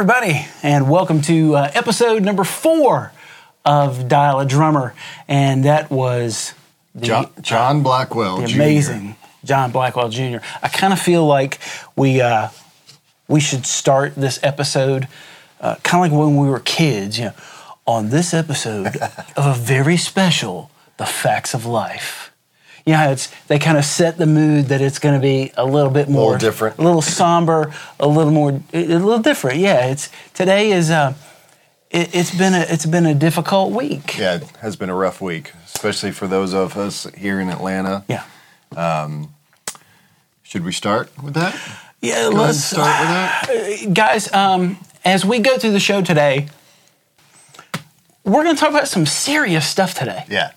everybody, and welcome to uh, episode number four of Dial a Drummer. And that was the, John, John Blackwell, the Jr. amazing John Blackwell Jr. I kind of feel like we uh, we should start this episode uh, kind of like when we were kids. You know, on this episode of a very special "The Facts of Life." You know, it's they kind of set the mood that it's going to be a little bit more different. a little somber, a little more, a little different. Yeah, it's today is. Uh, it, it's been a it's been a difficult week. Yeah, it has been a rough week, especially for those of us here in Atlanta. Yeah. Should we start with that? Yeah, Go let's start with that. guys, um, as we go through the show today, we're going to talk about some serious stuff today, Yeah,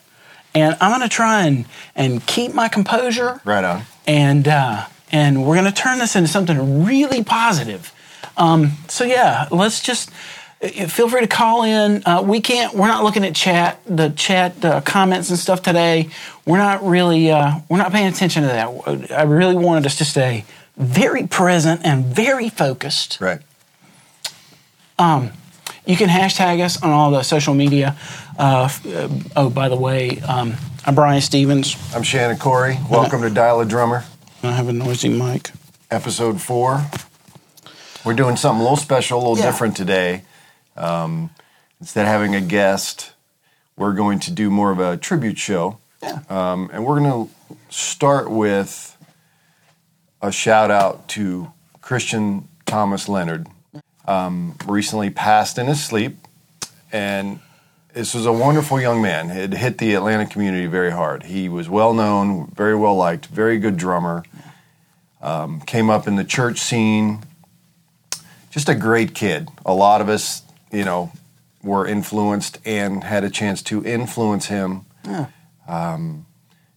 and I'm going to try and and keep my composure, right on. and uh, and we're going to turn this into something really positive. Um, so yeah, let's just uh, feel free to call in. Uh, we can't. We're not looking at chat, the chat uh, comments and stuff today. We're not really. Uh, we're not paying attention to that. I really wanted us to stay very present and very focused. Right. Um, You can hashtag us on all the social media. Uh, uh, oh, by the way, um, I'm Brian Stevens. I'm Shannon Corey. Welcome to Dial a Drummer, I have a noisy mic. episode four. We're doing something a little special, a little Yeah. different today. Um, instead of having a guest, we're going to do more of a tribute show. Yeah. Um, and we're going to start with a shout out to Christian Thomas Leonard. Um, recently passed in his sleep, and this was a wonderful young man. It hit the Atlanta community very hard. He was well known, very well liked, very good drummer. Um, came up in the church scene. Just a great kid. A lot of us, you know, were influenced and had a chance to influence him. Um,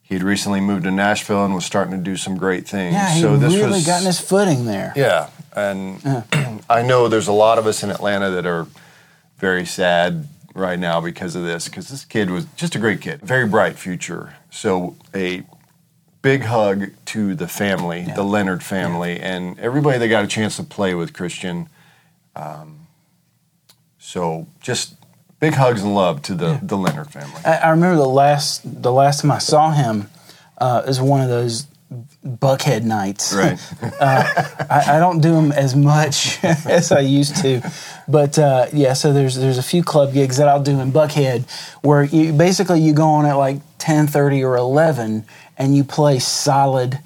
he had recently moved to Nashville and was starting to do some great things. Yeah, he so this really was gotten his footing there. yeah, and I know there's a lot of us in Atlanta that are very sad right now because of this, because this kid was just a great kid, very bright future. So a big hug to the family, the Leonard family, and everybody that got a chance to play with Christian. Um, so just big hugs and love to the the Leonard family. I, I remember the last the last time I saw him uh, is one of those buckhead nights. Right. I, I don't do them as much as I used to, but uh, yeah. So there's there's a few club gigs that I'll do in Buckhead where you basically you go on at like ten thirty or eleven and you play solid,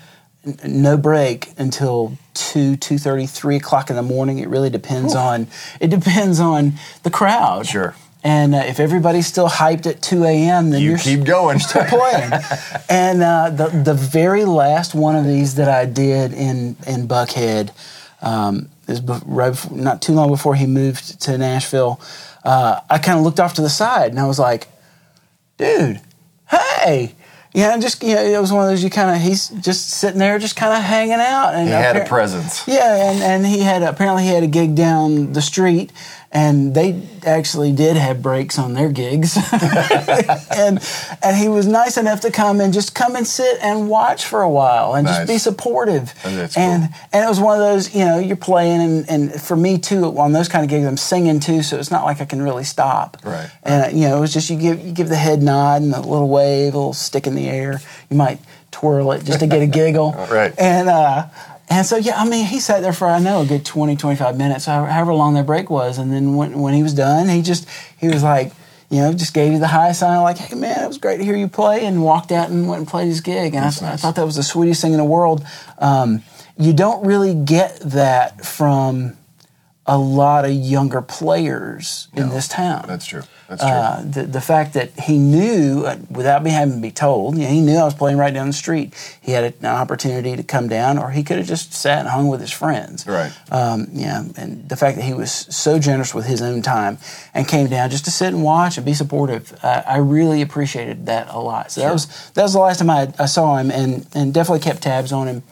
n- no break until two two thirty three o'clock in the morning. It really depends on it depends on the crowd. Sure. And uh, if everybody's still hyped at 2 a.m., then You you're keep going. still playing. and uh, the the very last one of these that I did in in Buckhead um, is right before, not too long before he moved to Nashville. Uh, I kind of looked off to the side and I was like, "Dude, hey." Yeah, just you know, it was one of those you kind of he's just sitting there, just kind of hanging out, and He had a presence. yeah, and, and he had apparently he had a gig down the street, and they actually did have breaks on their gigs, and and he was nice enough to come and just come and sit and watch for a while and just be supportive. Oh, and cool. and it was one of those you know you're playing and, and for me too on those kind of gigs I'm singing too, so it's not like I can really stop. Right. And you know it was just you give you give the head nod and a little wave, a little stick in the air. You might twirl it just to get a giggle. Right. And uh, and so yeah, I mean, he sat there for I know a good 20, 25 minutes, however long their break was, and then when when he was done, he just he was like. You know, just gave you the high sign, like, "Hey, man, it was great to hear you play," and walked out and went and played his gig. And I, I thought that was the sweetest thing in the world. Um, you don't really get that from a lot of younger players in this town. That's true. That's true. Uh, the, the fact that he knew, uh, without me having to be told, you know, he knew I was playing right down the street. He had an opportunity to come down, or he could have just sat and hung with his friends. Right. Um, yeah, and the fact that he was so generous with his own time and came down just to sit and watch and be supportive, uh, I really appreciated that a lot. So that was that was the last time I, I saw him, and and definitely kept tabs on him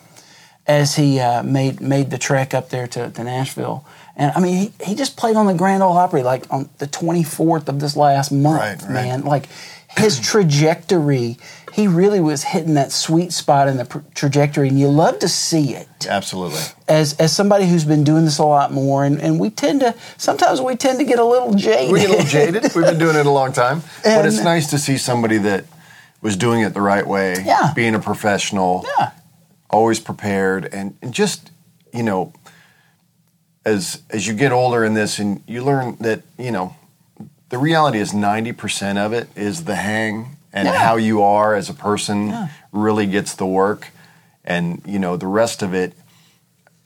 as he uh, made made the trek up there to, to Nashville. And I mean, he, he just played on the Grand Ole Opry like on the 24th of this last month, Right, right. man. Like his trajectory, he really was hitting that sweet spot in the pr- trajectory, and you love to see it. Absolutely. As as somebody who's been doing this a lot more, and, and we tend to sometimes we tend to get a little jaded. We get a little jaded. We've been doing it a long time, but it's nice to see somebody that was doing it the right way. Yeah. Being a professional. Yeah. Always prepared, and, and just you know, as as you get older in this, and you learn that you know, the reality is ninety percent of it is the hang and Yeah. how you are as a person Yeah. really gets the work, and you know the rest of it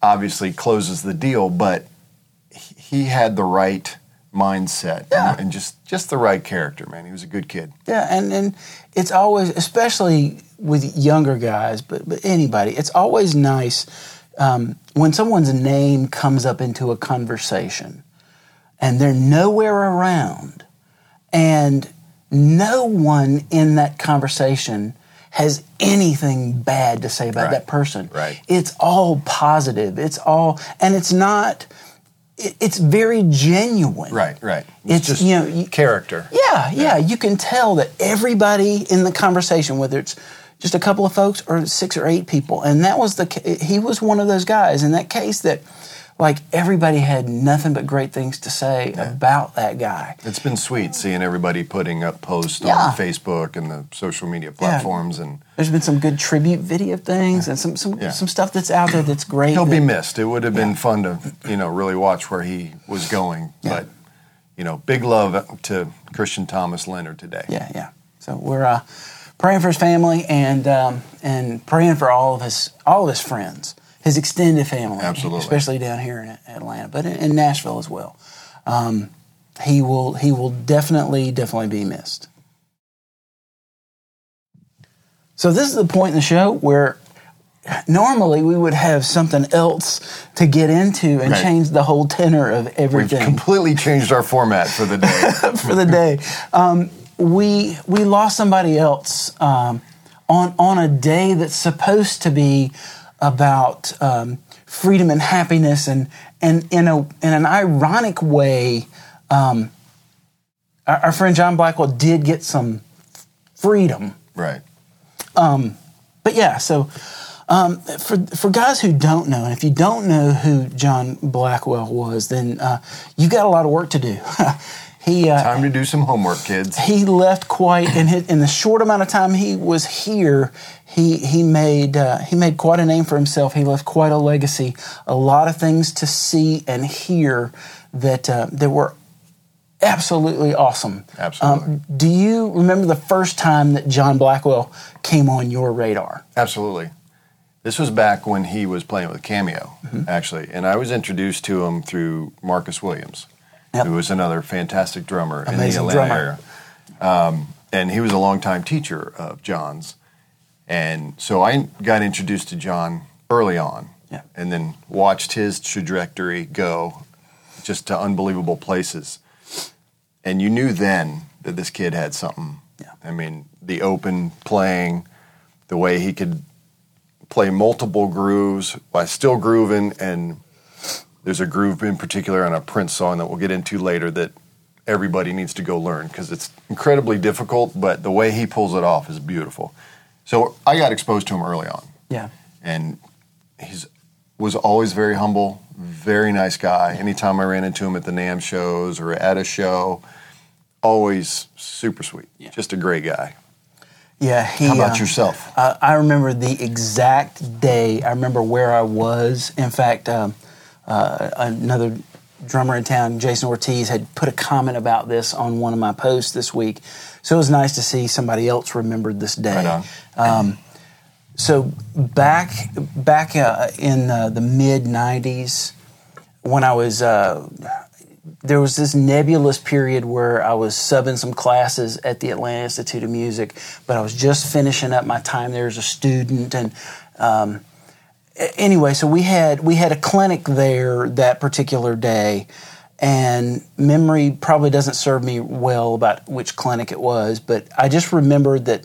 obviously closes the deal, but he he had the right mindset Yeah. and, and just just the right character, man. He was a good kid. Yeah, and, and it's always, especially with younger guys, but, but anybody, it's always nice um, when someone's name comes up into a conversation and they're nowhere around and no one in that conversation has anything bad to say about Right. that person. Right. It's all positive. It's all, and it's not, it, it's very genuine. Right, right. It's, just you know, you- character. yeah, yeah, You can tell that everybody in the conversation, whether it's just a couple of folks or six or eight people, and that was the, he was one of those guys in that case that, like, everybody had nothing but great things to say about that guy. It's been sweet seeing everybody putting up posts Yeah. on Facebook and the social media platforms, and There's been some good tribute video things and some some, Yeah. some stuff that's out there that's great. he'll be missed. It would have been fun to you know really watch where he was going, but you know, big love to Christian Thomas Leonard today. Yeah, yeah. So we're uh, praying for his family and um, and praying for all of his all of his friends, his extended family, Absolutely. especially down here in Atlanta, but in, in Nashville as well. Um, he will he will definitely definitely be missed. So this is the point in the show where normally we would have something else to get into and Right. change the whole tenor of We've everything completely changed our format for the day. for the day. Um, we we lost somebody else um, on on a day that's supposed to be about um, freedom and happiness, and and in a in an ironic way, um, our, our friend John Blackwell did get some freedom. right. But yeah, so um, for for guys who don't know, and if you don't know who John Blackwell was, then uh, you got a lot of work to do. he uh, Time to do some homework, kids. he left quite in his, in the short amount of time he was here. He he made uh, he made quite a name for himself. He left quite a legacy. A lot of things to see and hear that uh, that were absolutely awesome. Absolutely. Um, do you remember the first time that John Blackwell came on your radar? Absolutely. This was back when he was playing with Cameo, actually, and I was introduced to him through Marcus Williams, Yep. who was another fantastic drummer in the Amazing Atlanta drummer. area. Um, and he was a longtime teacher of John's, and so I got introduced to John early on, Yeah. and then watched his trajectory go just to unbelievable places. And you knew then that this kid had something. Yeah. I mean, the open playing, the way he could play multiple grooves while still grooving. And there's a groove in particular on a Prince song that we'll get into later that everybody needs to go learn because it's incredibly difficult, but the way he pulls it off is beautiful. So I got exposed to him early on Yeah. and he's was always very humble, very nice guy. Anytime I ran into him at the NAMM shows or at a show, always super sweet. Just a great guy. Yeah. He, How about um, yourself? Uh, I remember the exact day. I remember where I was. In fact, um, uh, another drummer in town, Jason Ortiz, had put a comment about this on one of my posts this week. So it was nice to see somebody else remembered this day. Right Um, so back back uh, in uh, the mid '90s, when I was uh, there was this nebulous period where I was subbing some classes at the Atlanta Institute of Music, but I was just finishing up my time there as a student. And um, anyway, so we had we had a clinic there that particular day, and memory probably doesn't serve me well about which clinic it was, but I just remembered that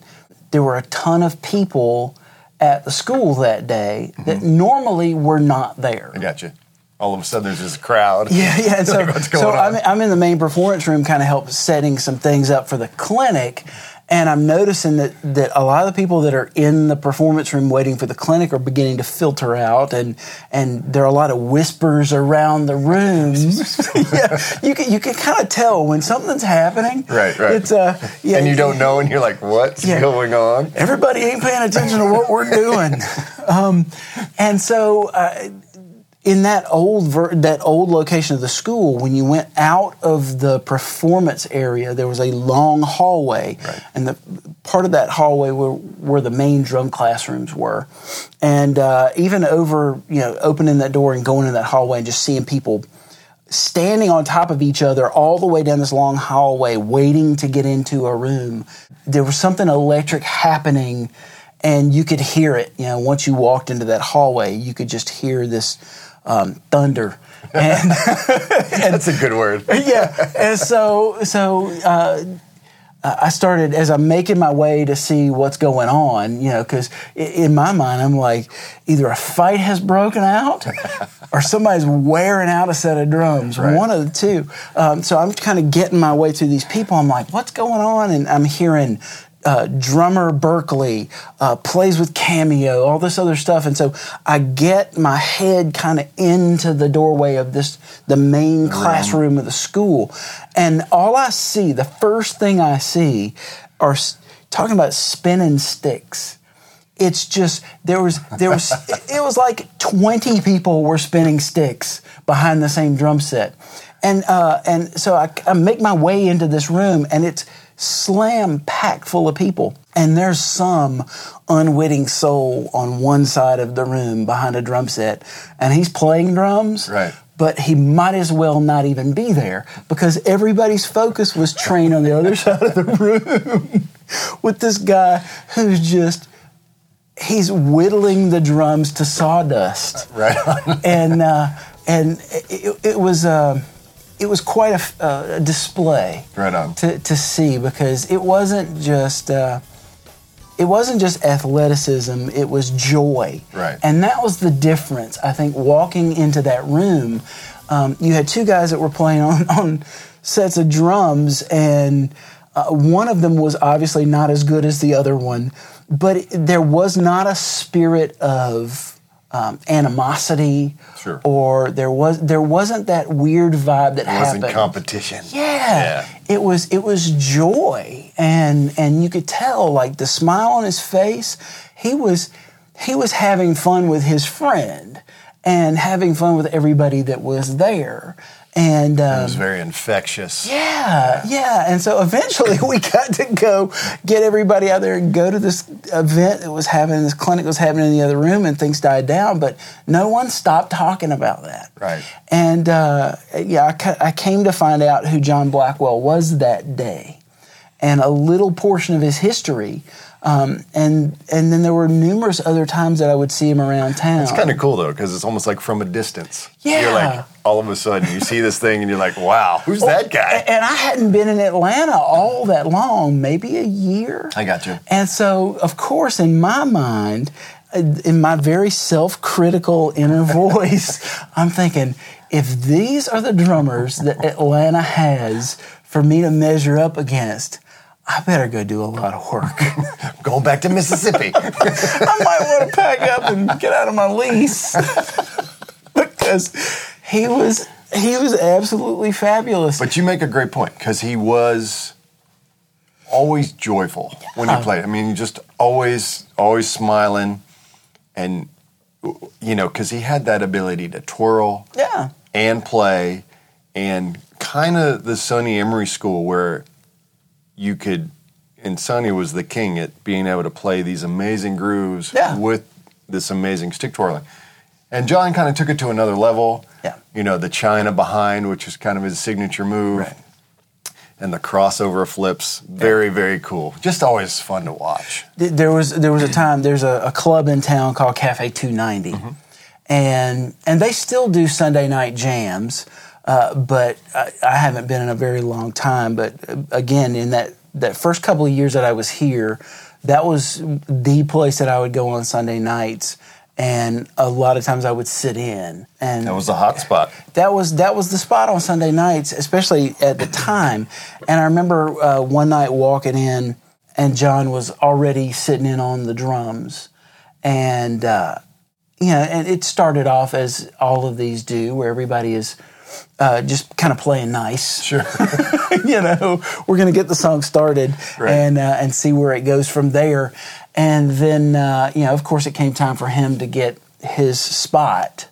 there were a ton of people at the school that day that mm-hmm. normally were not there. I got you. All of a sudden, there's this crowd. Yeah, yeah. And so, Like, so? I'm, I'm in the main performance room, kind of help setting some things up for the clinic, And I'm noticing that, that a lot of the people that are in the performance room waiting for the clinic are beginning to filter out, and and there are a lot of whispers around the room. yeah, you can you can kind of tell when something's happening. Right, right. It's uh, yeah, and you don't know, and you're like, "What's Yeah. going on?" everybody ain't paying attention to what we're doing. Um, and so, uh, in that old ver- that old location of the school, when you went out of the performance area, there was a long hallway, Right. and the part of that hallway were where the main drum classrooms were. And uh, even over, you know, opening that door and going in that hallway and just seeing people standing on top of each other all the way down this long hallway, waiting to get into a room. There was something electric happening, and you could hear it. You know, once you walked into that hallway, you could just hear this um, thunder. And That's a good word. yeah, and so so uh, I started as I'm making my way to see what's going on, you know, because in my mind I'm like, either a fight has broken out, or somebody's wearing out a set of drums, Right. one of the two. Um, so I'm kind of getting my way through these people. I'm like, what's going on? And I'm hearing. Uh, drummer Berkeley uh, plays with Cameo, all this other stuff, and so I get my head kind of into the doorway of this the main classroom of the school, and all I see, the first thing I see, are talking about spinning sticks. It's just there was there was it was like twenty people were spinning sticks behind the same drum set, and uh, and so I, I make my way into this room, and it's slam packed full of people, and there's some unwitting soul on one side of the room behind a drum set, and he's playing drums, Right. but he might as well not even be there because everybody's focus was trained on the other side of the room with this guy who's just he's whittling the drums to sawdust Right. on. and uh, and it, it was uh, it was quite a uh, a, display Right on. to, to see because it wasn't just uh, it wasn't just athleticism it was joy Right. and that was the difference I think walking into that room um, you had two guys that were playing on, on sets of drums and uh, one of them was obviously not as good as the other one but it- there was not a spirit of um, animosity Sure. or there was there wasn't that weird vibe that It wasn't competition. yeah. It was it was joy and and you could tell like the smile on his face, he was he was having fun with his friend and having fun with everybody that was there. And It um, was very infectious. yeah, yeah. And so eventually we got to go get everybody out there and go to this event that was happening, this clinic was happening in the other room, and things died down. But no one stopped talking about that. Right. And uh, yeah, I, ca- I came to find out who John Blackwell was that day and a little portion of his history. Um, and and then there were numerous other times that I would see him around town. It's kind of cool though, because it's almost like from a distance. Yeah. You're like, all of a sudden, you see this thing and you're like, wow, who's that guy? And I hadn't been in Atlanta all that long, maybe a year. I got you. And so, of course, in my mind, uh, in my very self critical inner voice, I'm thinking, if these are the drummers that Atlanta has for me to measure up against, I better go do a lot of work. Going back to Mississippi. I might want to pack up and get out of my lease because he was he was absolutely fabulous. But you make a great point because he was always joyful when he oh. played. I mean, just always, always smiling, and you know, because he had that ability to twirl yeah, and play, and kind of the Sonny Emory school where you could, and Sonny was the king at being able to play these amazing grooves Yeah. with this amazing stick twirling. And John kind of took it to another level. Yeah. You know, the China behind, which is kind of his signature move. Right. And the crossover flips, very, very cool. Just always fun to watch. There was there was a time there's a, a club in town called Cafe 290, mm-hmm. and and they still do Sunday night jams, uh, but I, I haven't been in a very long time. But uh, again, in that that first couple of years that I was here, that was the place that I would go on Sunday nights, and a lot of times I would sit in and That was a hot spot. that was that was the spot on Sunday nights, especially at the time. And I remember uh, one night walking in, and John was already sitting in on the drums, and uh, you know, and it started off as all of these do, where everybody is. Uh, just kind of playing nice, Sure. you know, we're going to get the song started Right. and uh, and see where it goes from there. And then, uh, you know, of course, it came time for him to get his spot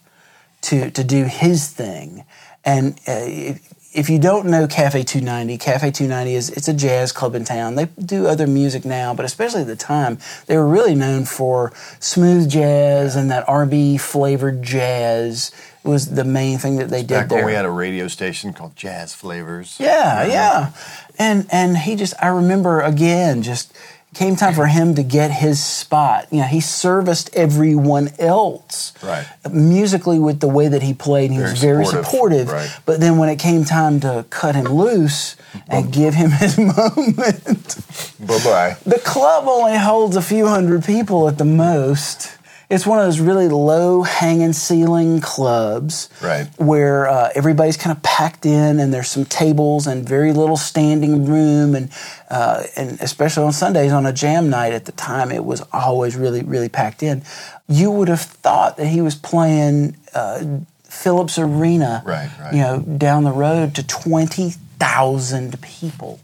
to to do his thing. And uh, if, if you don't know Cafe 290, Cafe 290 is it's a jazz club in town. They do other music now, but especially at the time, they were really known for smooth jazz and that R&B flavored jazz was the main thing that they did Back there. when we had a radio station called Jazz Flavors. Yeah, yeah. And and he just I remember again just came time for him to get his spot. You know, he serviced everyone else. Right. Musically with the way that he played, he was Very very supportive, supportive. right. But then when it came time to cut him loose and give him his moment, Bye bye. the club only holds a few hundred people at the most. It's one of those really low hanging ceiling clubs Right. where uh, everybody's kind of packed in and there's some tables and very little standing room and uh, and especially on Sundays on a jam night at the time it was always really really packed in. You would have thought that he was playing uh, Phillips Arena, Right, right. you know, down the road to twenty thousand people.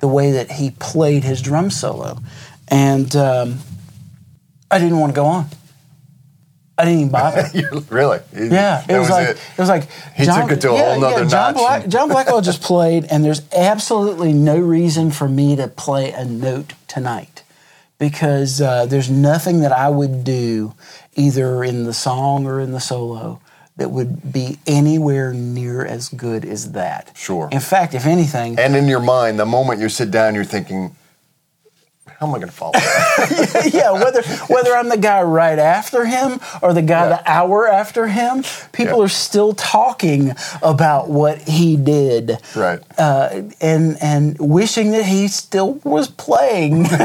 The way that he played his drum solo, and um, I didn't want to go on. I didn't even bother. really? Yeah, it That was, like it. it. was like He took it to a yeah, whole nother yeah, John notch. Black, John Blackwell just played, and there's absolutely no reason for me to play a note tonight because uh, there's nothing that I would do either in the song or in the solo that would be anywhere near as good as that. Sure. In fact, if anything, And in your mind, the moment you sit down, you're thinking, how am I going to follow that? yeah, whether whether I'm the guy right after him or the guy Yeah. the hour after him, people Yeah. are still talking about what he did, right. uh, and and wishing that he still was playing.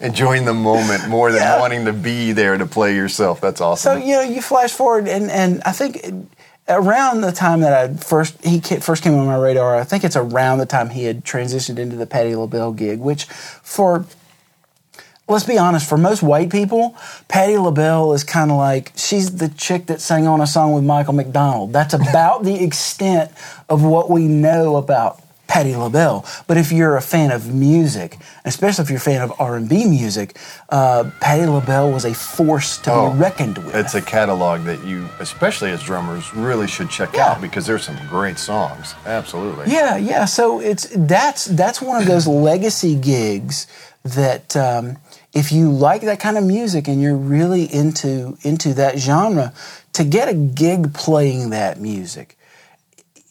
Enjoying the moment more than Yeah. wanting to be there to play yourself. That's awesome. so you know, you flash forward, and and I think around the time that I first he first came on my radar, I think it's around the time he had transitioned into the Patti LaBelle gig, which for let's be honest, for most white people, Patti LaBelle is kind of like she's the chick that sang on a song with Michael McDonald. That's about the extent of what we know about Patti LaBelle. But if you're a fan of music, especially if you're a fan of R&B music, uh, Patti LaBelle was a force to Oh, be reckoned with. It's a catalog that you, especially as drummers, really should check Yeah. out because there's some great songs. Absolutely. Yeah, yeah. So it's that's that's one of those legacy gigs that um, if you like that kind of music and you're really into into that genre, to get a gig playing that music,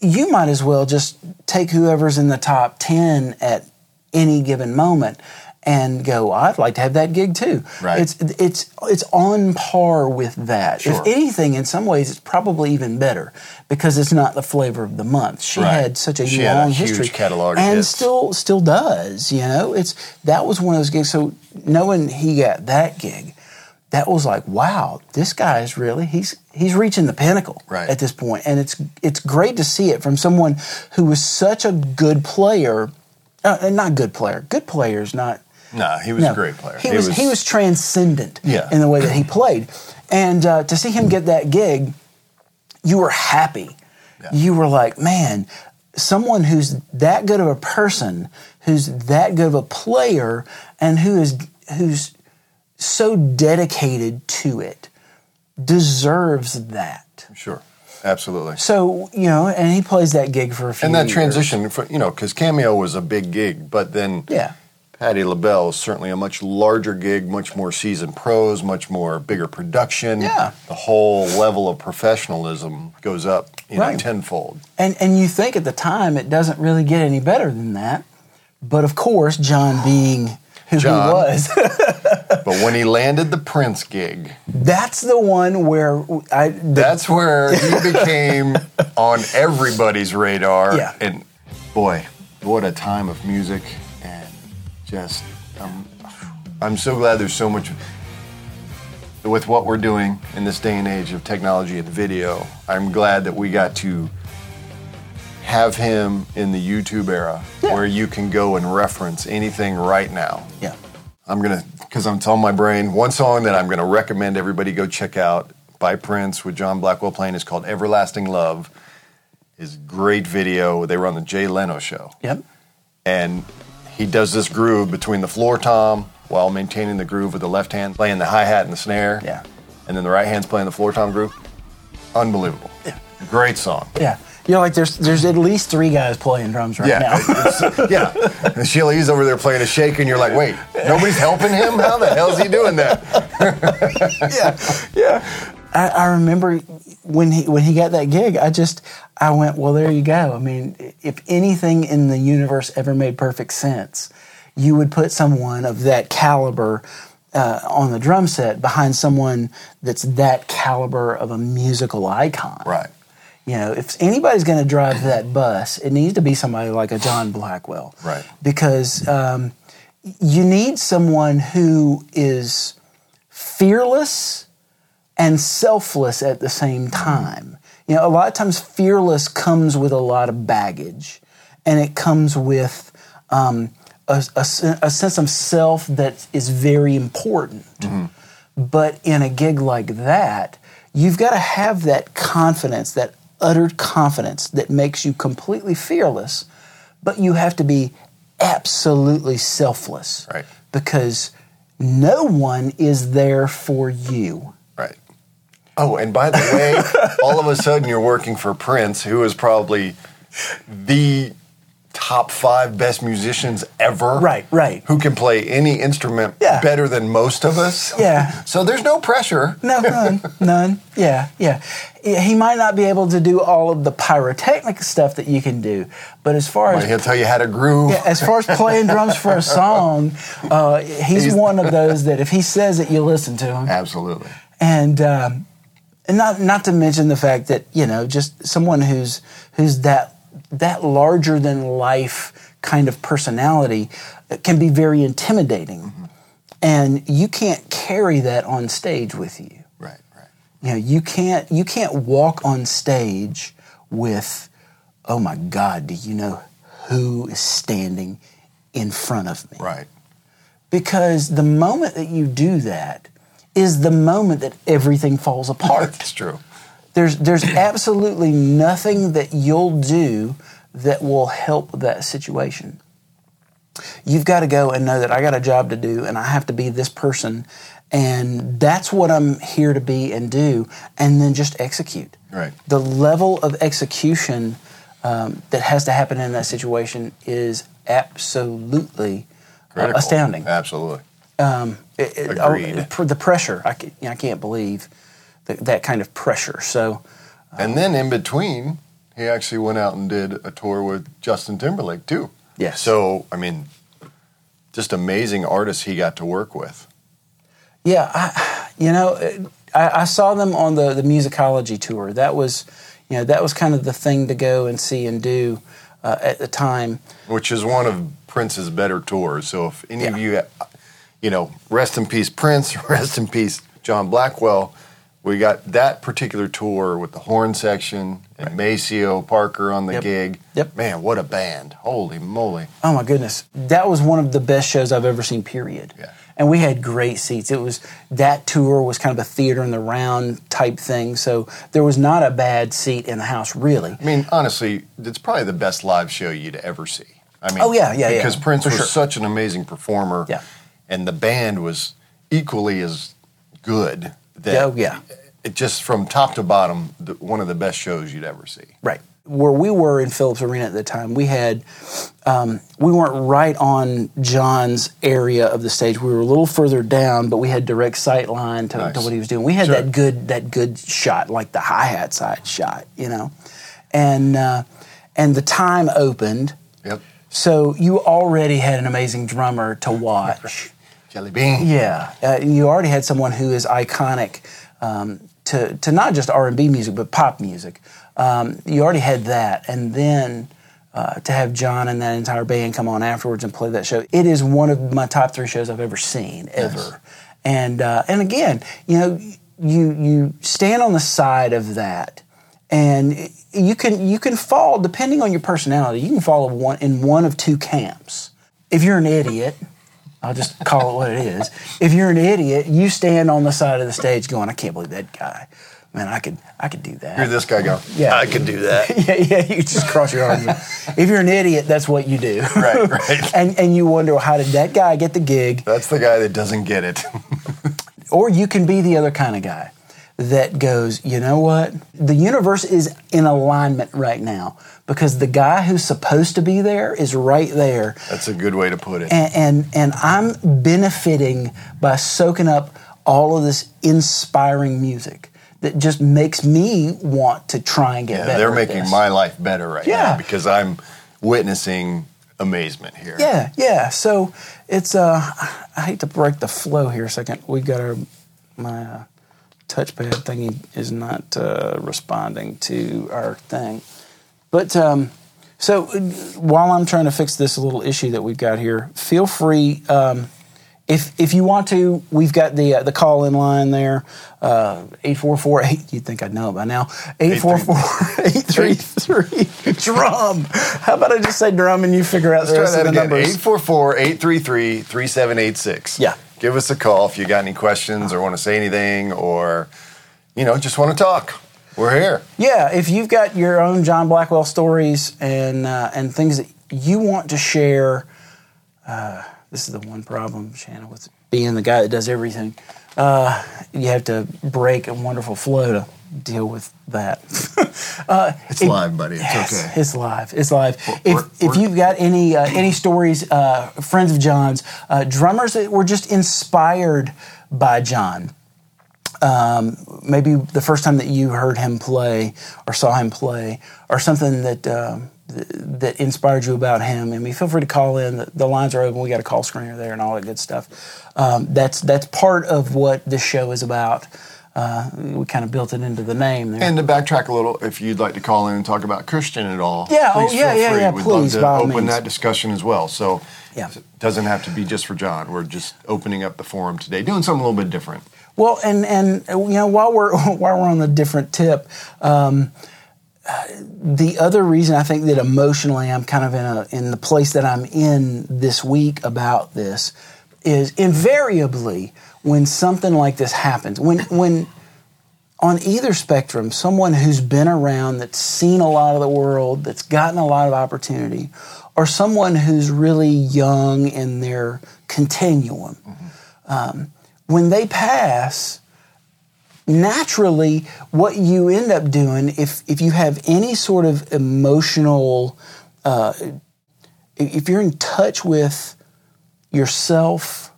you might as well just take whoever's in the top ten at any given moment and go, I'd like to have that gig too. Right. It's it's it's on par with that. Sure. If anything, in some ways, it's probably even better because it's not the flavor of the month. She Right. had such a She a long huge history, catalog and hits. still still does. You know, it's that was one of those gigs. So knowing he got that gig, that was like, wow, this guy is really he's he's reaching the pinnacle Right. at this point, and it's it's great to see it from someone who was such a good player. Uh, not good player. Good players, not No, he was no. a great player. He, was, he was transcendent Yeah. in the way that he played, and uh, to see him get that gig, you were happy. Yeah. You were like, man, someone who's that good of a person, who's that good of a player, and who is who's so dedicated to it, deserves that. Sure. Absolutely. So you know, and he plays that gig for a few. And that years. transition, for, you know, because Cameo was a big gig, but then yeah. Patti LaBelle is certainly a much larger gig, much more seasoned pros, much more bigger production. Yeah. The whole level of professionalism goes up, you know, Right. tenfold. And and you think at the time it doesn't really get any better than that. But of course, John being who John. he was, But when he landed the Prince gig, that's the one where I the, that's where he became on everybody's radar. Yeah. And boy, what a time of music and just um, I'm so glad there's so much with what we're doing in this day and age of technology and video. I'm glad that we got to have him in the YouTube era where you can go and reference anything right now. Yeah. I'm gonna because I'm telling my brain one song that I'm gonna recommend everybody go check out by Prince with John Blackwell playing is called "Everlasting Love." Is great video. They were on the Jay Leno show, Yep. and he does this groove between the floor tom while maintaining the groove with the left hand playing the hi hat and the snare. Yeah. and then the right hand's playing the floor tom groove. Unbelievable. Yeah. Great song. Yeah. You're like there's there's at least three guys playing drums right Yeah, now. yeah. And Sheila, he's over there playing a shake, and you're like, wait, nobody's helping him? How the hell is he doing that? yeah, yeah. I, I remember when he when he got that gig. I just I went, well, there you go. I mean, if anything in the universe ever made perfect sense, you would put someone of that caliber uh, on the drum set behind someone that's that caliber of a musical icon. Right. You know, if anybody's going to drive that bus, it needs to be somebody like a John Blackwell. Right. Because um, you need someone who is fearless and selfless at the same time. You know, a lot of times fearless comes with a lot of baggage, and it comes with um, a, a a sense of self that is very important. But in a gig like that, you've got to have that confidence, that utter confidence that makes you completely fearless, but you have to be absolutely selfless. Right. Because no one is there for you. Right. Oh, and by the way, all of a sudden you're working for Prince, who is probably the top five best musicians ever. Right, right. Who can play any instrument Yeah. better than most of us. Yeah. So there's no pressure. No, none, none. Yeah, yeah. He might not be able to do all of the pyrotechnic stuff that you can do, but as far as He'll tell you how to groove. Yeah, as far as playing drums for a song, uh, he's, He's- one of those that if he says it, you listen to him. Absolutely. And um, and not not to mention the fact that you know just someone who's who's that that larger than life kind of personality uh, can be very intimidating, and you can't carry that on stage with you. Right, right. You know, you can't you can't walk on stage with, oh my God, do you know who is standing in front of me? Right. Because the moment that you do that is the moment that everything falls apart. That's true. There's there's absolutely nothing that you'll do that will help that situation. You've got to go and know that I got a job to do and I have to be this person and that's what I'm here to be and do and then just execute. Right. The level of execution um, that has to happen in that situation is absolutely uh, Critical. astounding. Absolutely. Um, it- it- Agreed. oh, for the pressure, I, ca- I can't believe that, that kind of pressure. So, uh, And then in between, he actually went out and did a tour with Justin Timberlake too. Yes. So I mean, just amazing artists he got to work with. yeah, I, you know, uh, I, I saw them on the, the musicology tour. That was, you know, that was kind of the thing to go and see and do uh, at the time. which is one of Prince's better tours. So if any of you, uh, you know, rest in peace Prince, rest in peace John Blackwell. We got that particular tour with the horn section and Maceo Parker on the Yep. gig. Yep. Man, what a band! Holy moly! Oh my goodness, that was one of the best shows I've ever seen. Period. Yeah. And we had great seats. It was that tour was kind of a theater in the round type thing, so there was not a bad seat in the house really. I mean, honestly, it's probably the best live show you'd ever see. I mean, Oh, yeah, yeah, yeah, because Prince was sure. such an amazing performer. Yeah. and the band was equally as good. That Oh, yeah. it just from top to bottom, the, one of the best shows you'd ever see. Right. Where we were in Phillips Arena at the time, we had um, we weren't right on John's area of the stage. We were a little further down, but we had direct sight line to, to what he was doing. We had Sure. that good that good shot, like the hi hat side shot, you know, and uh, and the time opened, Yep. so you already had an amazing drummer to watch. Jellybean. Yeah, uh, you already had someone who is iconic um, to to not just R and B music but pop music. Um, you already had that, and then uh, to have John and that entire band come on afterwards and play that show, it is one of my top three shows I've ever seen ever. Nice. And uh, and again, you know, you you stand on the side of that, and you can you can fall depending on your personality. You can fall in one in one of two camps. If you're an idiot, I'll just call it what it is. If you're an idiot, you stand on the side of the stage going, "I can't believe that guy." Man, I could I could do that. Hear this guy go. Yeah. I could do that. yeah, yeah, you just cross your arms. if you're an idiot, that's what you do. Right, right. and and you wonder, how did that guy get the gig? That's the guy that doesn't get it. Or you can be the other kind of guy that goes, you know what? The universe is in alignment right now because the guy who's supposed to be there is right there. That's a good way to put it. And, and, and I'm benefiting by soaking up all of this inspiring music that just makes me want to try and get Yeah, better. they're making my life better right Yeah. now because I'm witnessing amazement here. Yeah, yeah. So it's uh, I hate to break the flow here a second. We got our my uh, touchpad thingy is not uh, responding to our thing, but um, so while I'm trying to fix this little issue that we've got here, feel free. Um, if, if you want to, we've got the uh, the call in line there, uh, eight four four eight. You'd think I'd know it by now. Eight four four eight three three drum. How about I just say drum and you figure out the Let's try rest of the again. numbers? 844 833 3786. Yeah. Give us a call if you got any questions or want to say anything or, you know, just want to talk. We're here. Yeah, if you've got your own John Blackwell stories and uh, and things that you want to share, uh, this is the one problem, Shannon, with being the guy that does everything. Uh, you have to break a wonderful flow to deal with that. uh, It's if- live, buddy. It's Yes, okay. It's live. It's live. We're- If, we're- if you've got any uh, any stories, uh, friends of John's, uh, drummers that were just inspired by John, um, maybe the first time that you heard him play or saw him play, or something that um, th- that inspired you about him. I mean, feel free to call in. The, the lines are open. We got a call screener there and all that good stuff. Um, that's that's part of what this show is about. Uh, we kind of built it into the name there. And to backtrack a little, if you'd like to call in and talk about Christian at all, Yeah, oh, yeah, feel yeah, free. yeah, We'd please, love to open means. that discussion as well. So Yeah. it doesn't have to be just for John. We're just opening up the forum today, doing something a little bit different. Well, and and you know while we're while we're on the different tip, um, the other reason I think that emotionally I'm kind of in a in the place that I'm in this week about this is invariably when something like this happens when when on either spectrum, someone who's been around, that's seen a lot of the world, that's gotten a lot of opportunity, or someone who's really young in their continuum, um, when they pass, naturally, what you end up doing, if, if you have any sort of emotional, uh, if you're in touch with yourself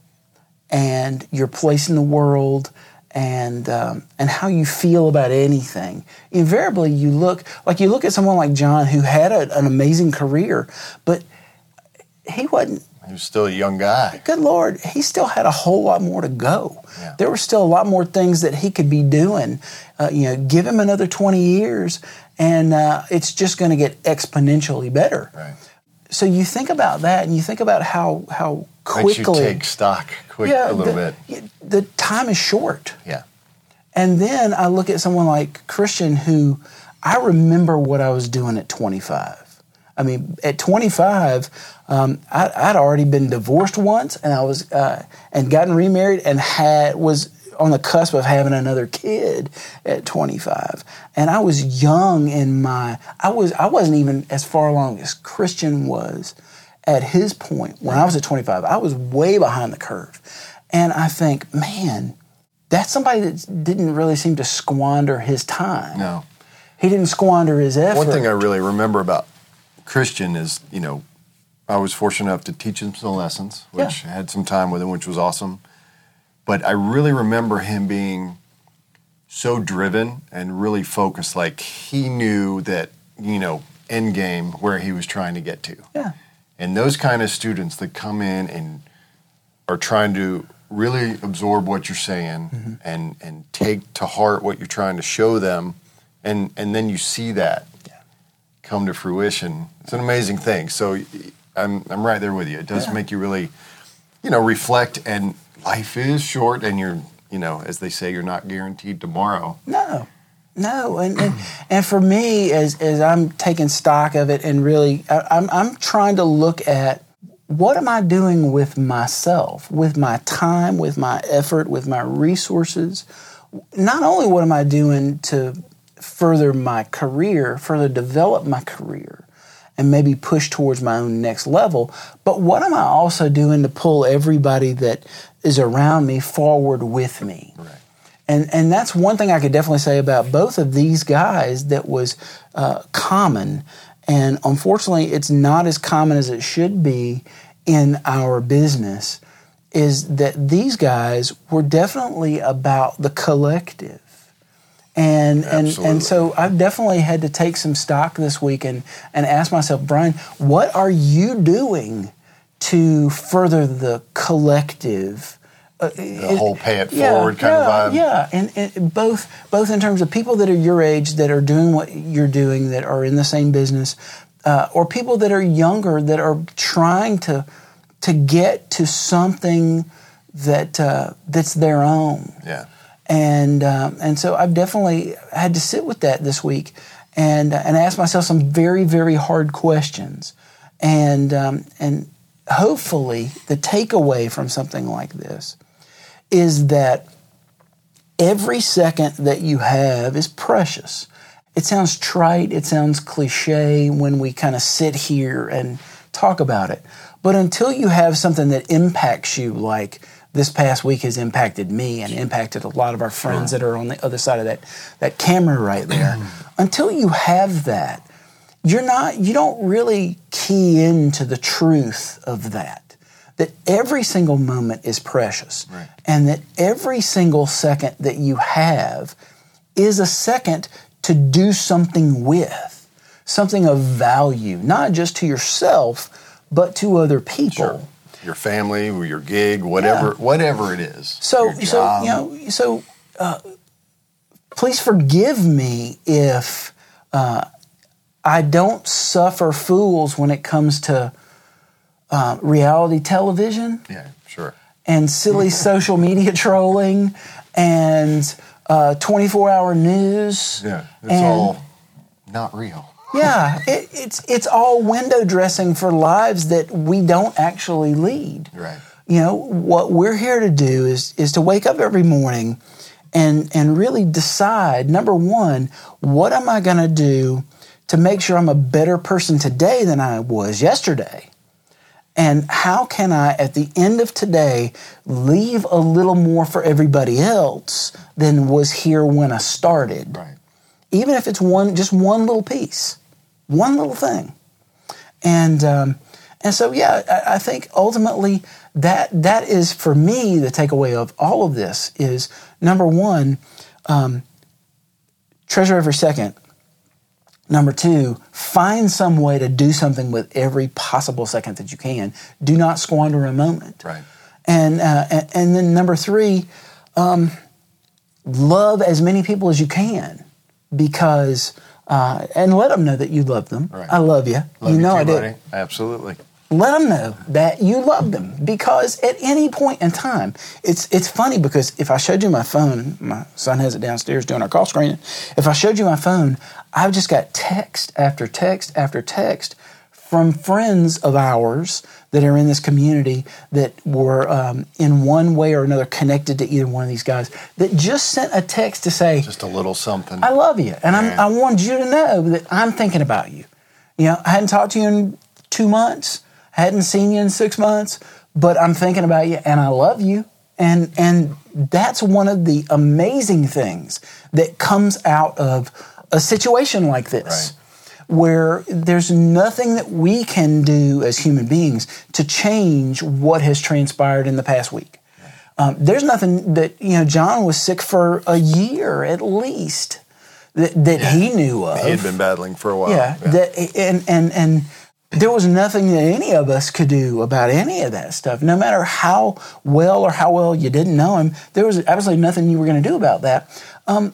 and your place in the world and um, and how you feel about anything. Invariably, you look like you look at someone like John who had a, an amazing career, but he wasn't. He was still a young guy. Good Lord, he still had a whole lot more to go. Yeah. There were still a lot more things that he could be doing. Uh, you know, give him another twenty years, and uh, it's just going to get exponentially better. Right. So you think about that, and you think about how how Makes you take stock quick a little the, bit. The time is short. Yeah. And then I look at someone like Christian, who I remember what I was doing at 25. I mean, at 25, um, I, I'd already been divorced once, and I was uh, and gotten remarried, and had was on the cusp of having another kid at 25. And I was young in my. I was. I wasn't even as far along as Christian was at his point when I was at 25. I was way behind the curve, and I think, man that's somebody that didn't really seem to squander his time. No. He didn't squander his effort. One thing I really remember about Christian is, you know, I was fortunate enough to teach him some lessons, which Yeah. I had some time with him, which was awesome. But I really remember him being so driven and really focused. Like he knew that, you know, end game where he was trying to get to. yeah. And those kind of students that come in and are trying to really absorb what you're saying Mm-hmm. and and take to heart what you're trying to show them, and and then you see that come to fruition. It's an amazing thing. So I'm I'm right there with you. It does Yeah. make you really, you know, reflect. And life is short, and you're you know, as they say, you're not guaranteed tomorrow. No. No, and, and and for me, as as I'm taking stock of it, and really, I, I'm I'm trying to look at what am I doing with myself, with my time, with my effort, with my resources. Not only what am I doing to further my career, further develop my career, and maybe push towards my own next level, but what am I also doing to pull everybody that is around me forward with me? Right. And and that's one thing I could definitely say about both of these guys that was uh, common, and unfortunately, it's not as common as it should be in our business. Is that these guys were definitely about the collective. And and and so I've definitely had to take some stock this week and, and ask myself, Brian, what are you doing to further the collective? Uh, The whole pay it yeah, forward kind yeah, of vibe. Yeah, and, and both both in terms of people that are your age that are doing what you're doing, that are in the same business, uh, or people that are younger that are trying to to get to something that uh, that's their own Yeah. And um, and so I've definitely had to sit with that this week and and ask myself some very very hard questions, and um, and hopefully the takeaway from something like this is that every second that you have is precious. It sounds trite, it sounds cliche when we kind of sit here and talk about it. But until you have something that impacts you, like this past week has impacted me and impacted a lot of our friends that are on the other side of that, that camera right there, until you have that, you're not, you don't really key into the truth of that that every single moment is precious Right. and that every single second that you have is a second to do something with, something of value, not just to yourself, but to other people. Sure. Your family, or your gig, whatever, Yeah. whatever it is. So, so you know, so uh, please forgive me if uh, I don't suffer fools when it comes to uh, reality television. Yeah, sure. and silly social media trolling and uh, 24 hour news. Yeah, it's and- all not real. Yeah, it, it's it's all window dressing for lives that we don't actually lead. Right. You know what we're here to do is is to wake up every morning and and really decide number one, what am I going to do to make sure I'm a better person today than I was yesterday? And how can I, at the end of today, leave a little more for everybody else than was here when I started? Right. Even if it's one, just one little piece, one little thing. And um, and so, yeah, I, I think ultimately that that is for me the takeaway of all of this is number one, um, treasure every second. Number two, find some way to do something with every possible second that you can. Do not squander a moment. Right. And uh, and, and then number three, um, love as many people as you can, because uh, and let them know that you love them. Right. I love you. Love you you know too, I do. buddy. Absolutely. Let them know that you love them because at any point in time, it's it's funny because if I showed you my phone, my son has it downstairs doing our call screening. If I showed you my phone, I've just got text after text after text from friends of ours that are in this community that were um, in one way or another connected to either one of these guys that just sent a text to say, Just a little something. I love you, and I'm, Yeah. I want you to know that I'm thinking about you. You know, I hadn't talked to you in two months, I hadn't seen you in six months, but I'm thinking about you, and I love you. And and that's one of the amazing things that comes out of a situation like this. Where there's nothing that we can do as human beings to change what has transpired in the past week. Um, there's nothing that you know. John was sick for a year at least that, that he knew of. he had been battling for a while. yeah, That, and and and there was nothing that any of us could do about any of that stuff. No matter how well or how well you didn't know him, there was absolutely nothing you were going to do about that. Um,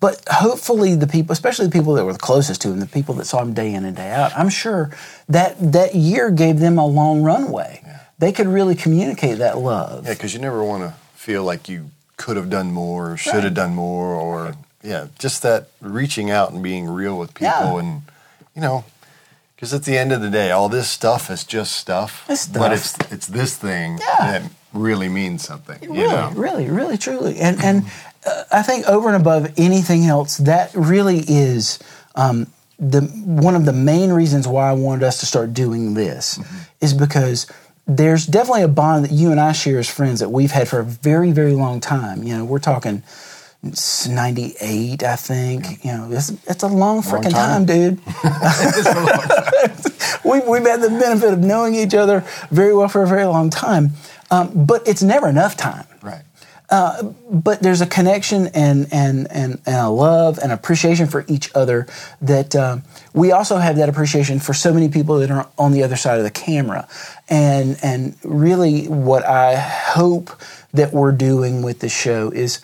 but hopefully, the people, especially the people that were the closest to him, the people that saw him day in and day out, I'm sure that that year gave them a long runway. They could really communicate that love. Yeah, because you never want to feel like you could have done more, or should have done more, or yeah, just that reaching out and being real with people, Yeah. and you know, because at the end of the day, all this stuff is just stuff. It's But it's it's this thing Yeah. that really means something. You really, know? really, really, truly, and and I think over and above anything else, that really is um, the one of the main reasons why I wanted us to start doing this is because there's definitely a bond that you and I share as friends that we've had for a very, very long time. You know, we're talking. it's 98, I think. You know, it's, it's a long freaking time. time. dude. we, we've had the benefit of knowing each other very well for a very long time. Um, but it's never enough time Right. But there's a connection and and and, and a love and appreciation for each other that um, we also have that appreciation for so many people that are on the other side of the camera. And and really what i hope that we're doing with the show is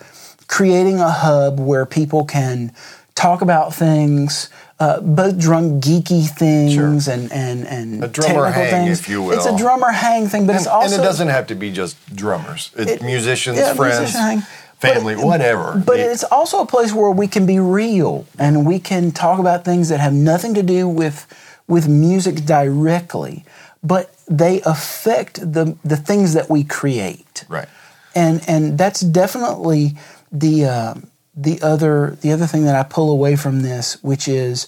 creating a hub where people can talk about things uh, both drum geeky things Sure. and and and A drummer technical hang, things. if you will. It's a drummer hang thing, but And, it's also and it doesn't have to be just drummers. It's It- musicians, yeah, friends, musician hang. But- family, whatever. But It- it's also a place where we can be real and we can talk about things that have nothing to do with with music directly, but they affect the the things that we create. right. And and that's definitely the uh, the other the other thing that I pull away from this, which is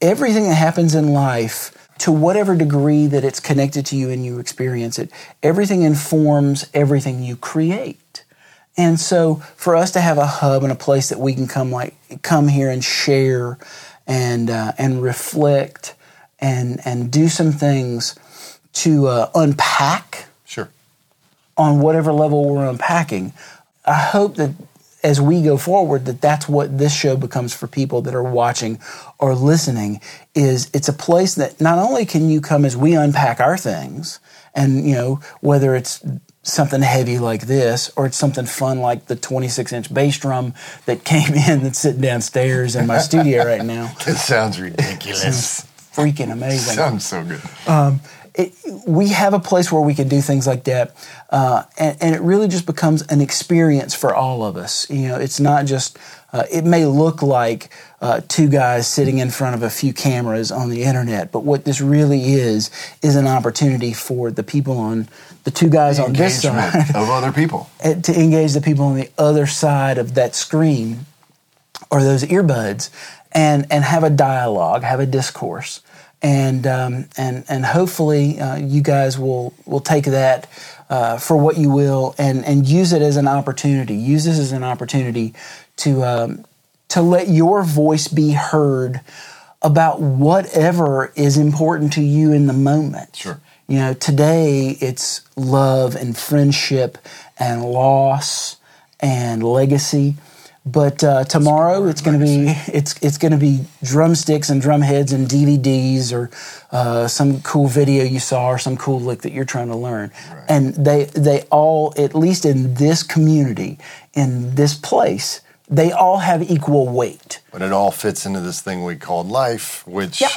everything that happens in life. To whatever degree that it's connected to you and you experience it, everything informs everything you create. And so for us to have a hub and a place that we can come like come here and share and uh, and reflect and and do some things to uh, unpack Sure. on whatever level we're unpacking. I hope that as we go forward that that's what this show becomes for people that are watching or listening is it's a place that not only can you come as we unpack our things and you know whether it's something heavy like this or it's something fun like the 26 inch bass drum that came in that's sitting downstairs in my studio right now It sounds ridiculous. freaking amazing sounds so good. Um, it, we have a place where we can do things like that, uh, and, and it really just becomes an experience for all of us. You know, it's not just. Uh, it may look like uh, two guys sitting in front of a few cameras on the internet, but what this really is is an opportunity for the people on the two guys on this side of other people. to engage the people on the other side of that screen or those earbuds and and have a dialogue, have a discourse, and um, and and hopefully uh, you guys will will take that uh, for what you will and and use it as an opportunity. Use this as an opportunity to um, to let your voice be heard about whatever is important to you in the moment. Sure. You know, today it's love and friendship and loss and legacy. But uh, tomorrow it's going to be it's it's going to be drumsticks and drumheads and DVDs or uh, some cool video you saw or some cool lick that you're trying to learn. And they they all at least in this community in this place they all have equal weight. But it all fits into this thing we called life, which Yeah.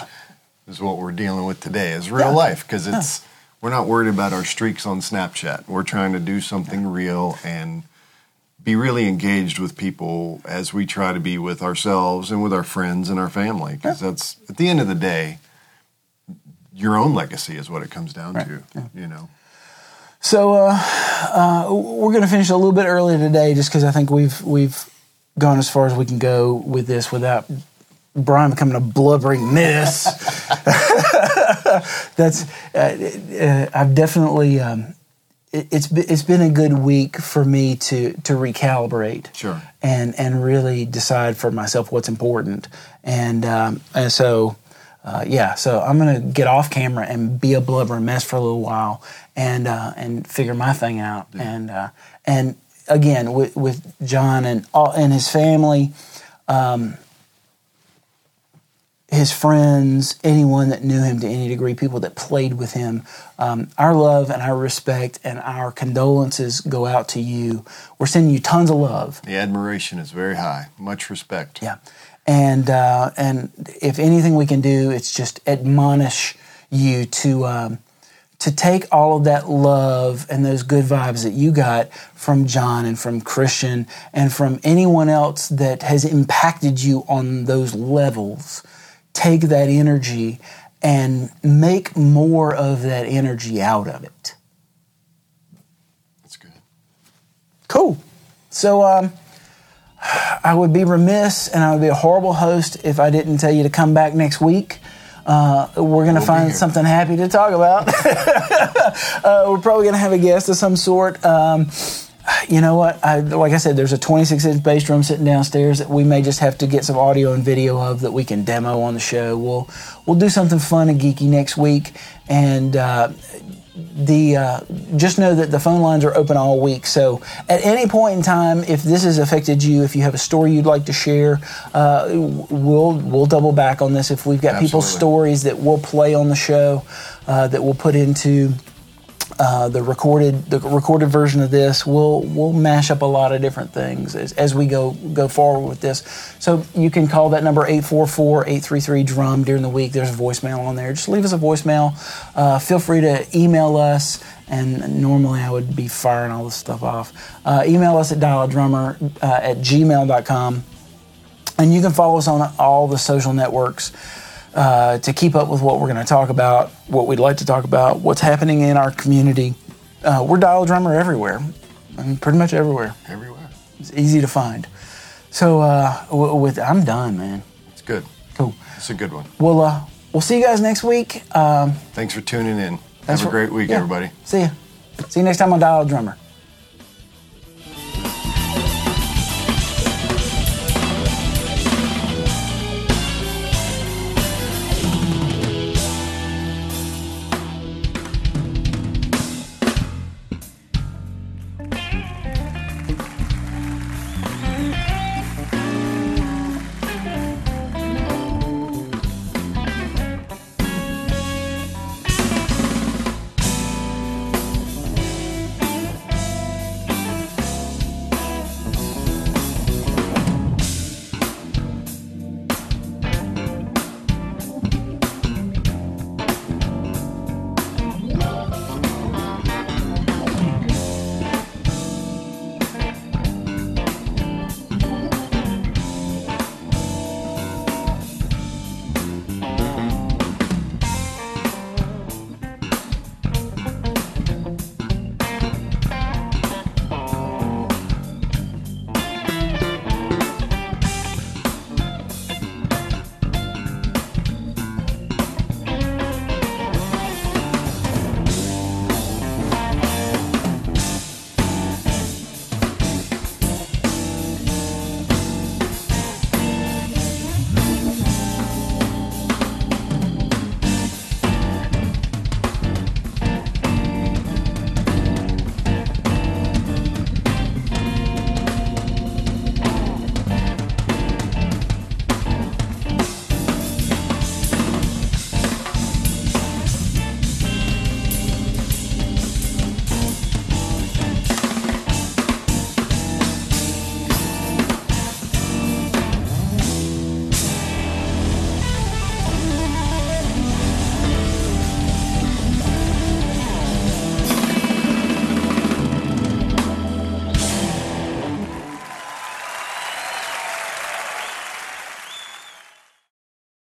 is what we're dealing with today, is real Yeah. life. Because it's we're not worried about our streaks on Snapchat. We're trying to do something real and be really engaged with people as we try to be with ourselves and with our friends and our family. Because that's at the end of the day, your own legacy is what it comes down to. You know. So uh, uh, we're going to finish a little bit early today, just because I think we've we've gone as far as we can go with this without Brian becoming a blubbering mess. That's uh, uh, I've definitely um, it's it's been a good week for me to to recalibrate Sure. and and really decide for myself what's important. And um, and so uh, yeah so I'm gonna get off camera and be a blubbering mess for a little while and uh, and figure my thing out. And uh, and again with with John and all and his family his friends, anyone that knew him to any degree, people that played with him. Um, our love and our respect and our condolences go out to you. We're sending you tons of love. The admiration is very high. Much respect. Yeah, and uh, and if anything we can do, it's just admonish you to um, to take all of that love and those good vibes that you got from John and from Christian and from anyone else that has impacted you on those levels, take that energy and make more of that energy out of it. That's good. Cool. So, um, I would be remiss and I would be a horrible host if I didn't tell you to come back next week. Uh, we're going to We'll find something happy to talk about. uh, we're probably going to have a guest of some sort. Um, you know what? I, like I said, there's a 26 inch bass drum sitting downstairs that we may just have to get some audio and video of that we can demo on the show. We'll we'll do something fun and geeky next week, and uh, the uh, just know that the phone lines are open all week. So at any point in time, if this has affected you, if you have a story you'd like to share, uh, we'll we'll double back on this. If we've got people's stories that we'll play on the show, uh, that we'll put into uh, the recorded the recorded version of this. We'll we'll mash up a lot of different things as, as we go go forward with this. So you can call that number 844-833 drum during the week. There's a voicemail on there. Just leave us a voicemail. Uh, feel free to email us. And normally I would be firing all this stuff off. Uh, email us at dialadrummer uh, at gmail.com. And you can follow us on all the social networks uh, to keep up with what we're going to talk about, what we'd like to talk about, what's happening in our community. Uh, we're Dial Drummer everywhere, I mean, pretty much everywhere. Everywhere. It's easy to find. So uh, w- with I'm done, man. It's good. Cool. It's a good one. We'll uh, we'll see you guys next week. Um, Thanks for tuning in. Have a for- great week, yeah. everybody. See ya. See you next time on Dial Drummer.